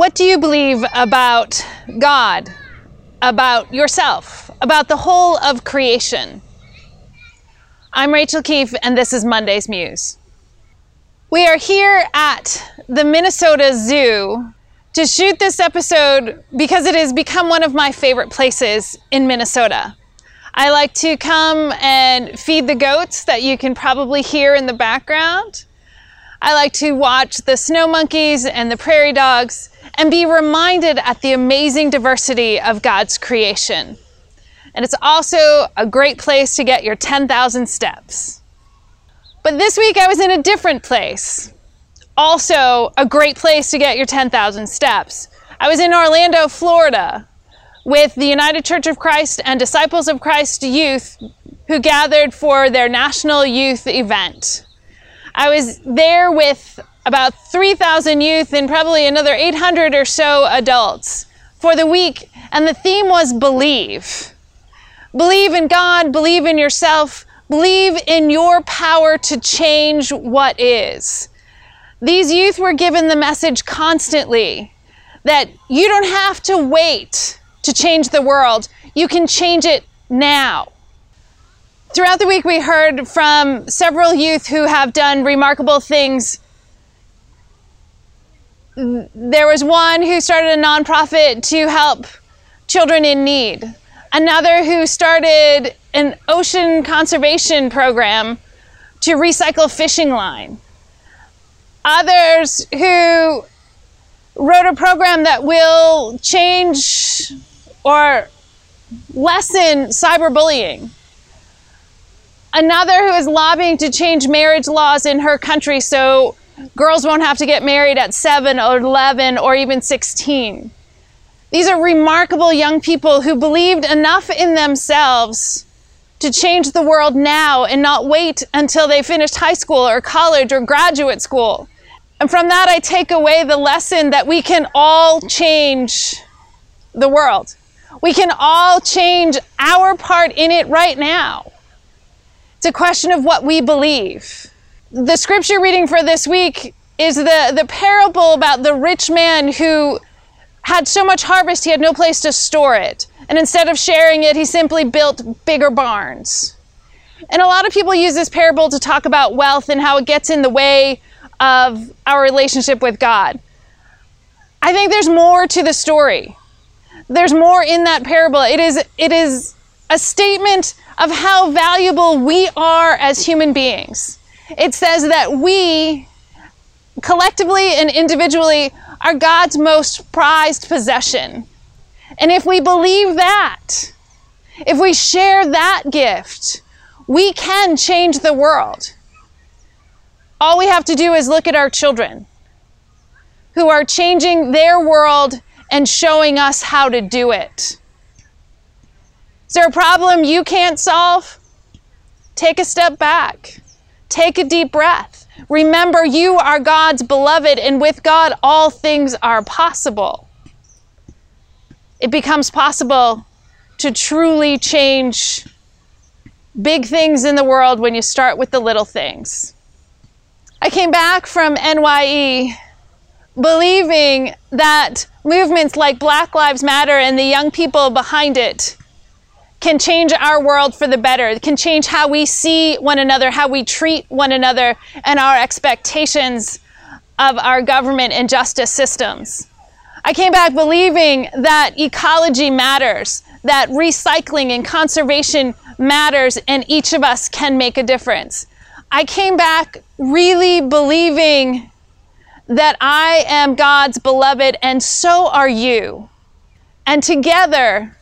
What do you believe about God, about yourself, about the whole of creation? I'm Rachael Keefe, and this is Monday's Muse. We are here at the Minnesota Zoo to shoot this episode because it has become one of my favorite places in Minnesota. I like to come and feed the goats that you can probably hear in the background. I like to watch the snow monkeys and the prairie dogs and be reminded at the amazing diversity of God's creation. And it's also a great place to get your 10,000 steps. But this week I was in a different place. Also, a great place to get your 10,000 steps. I was in Orlando, Florida, with the United Church of Christ and Disciples of Christ youth who gathered for their national youth event. I was there with about 3,000 youth and probably another 800 or so adults for the week, and the theme was believe. Believe in God, believe in yourself, believe in your power to change what is. These youth were given the message constantly that you don't have to wait to change the world, you can change it now. Throughout the week, we heard from several youth who have done remarkable things. There was one who started a nonprofit to help children in need, another who started an ocean conservation program to recycle fishing line, others who wrote a program that will change or lessen cyberbullying. Another who is lobbying to change marriage laws in her country so girls won't have to get married at 7 or 11 or even 16. These are remarkable young people who believed enough in themselves to change the world now and not wait until they finished high school or college or graduate school. And from that, I take away the lesson that we can all change the world. We can all change our part in it right now. It's a question of what we believe. The scripture reading for this week is the, the parable about the rich man who had so much harvest he had no place to store it. And instead of sharing it, he simply built bigger barns. And a lot of people use this parable to talk about wealth and how it gets in the way of our relationship with God. I think there's more to the story. There's more in that parable. It is, it is a statement of how valuable we are as human beings. It says that we, collectively and individually, are God's most prized possession. And if we believe that, if we share that gift, we can change the world. All we have to do is look at our children who are changing their world and showing us how to do it. Is there a problem you can't solve? Take a step back. Take a deep breath. Remember, you are God's beloved, and with God, all things are possible. It becomes possible to truly change big things in the world when you start with the little things. I came back from NYE believing that movements like Black Lives Matter and the young people behind it can change our world for the better. Can change how we see one another, how we treat one another, and our expectations of our government and justice systems. I came back believing that ecology matters, that recycling and conservation matters, and each of us can make a difference. I came back really believing that I am God's beloved, and so are you. And together,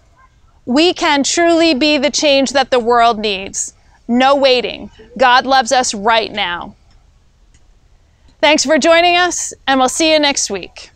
we can truly be the change that the world needs. No waiting. God loves us right now. Thanks for joining us, and we'll see you next week.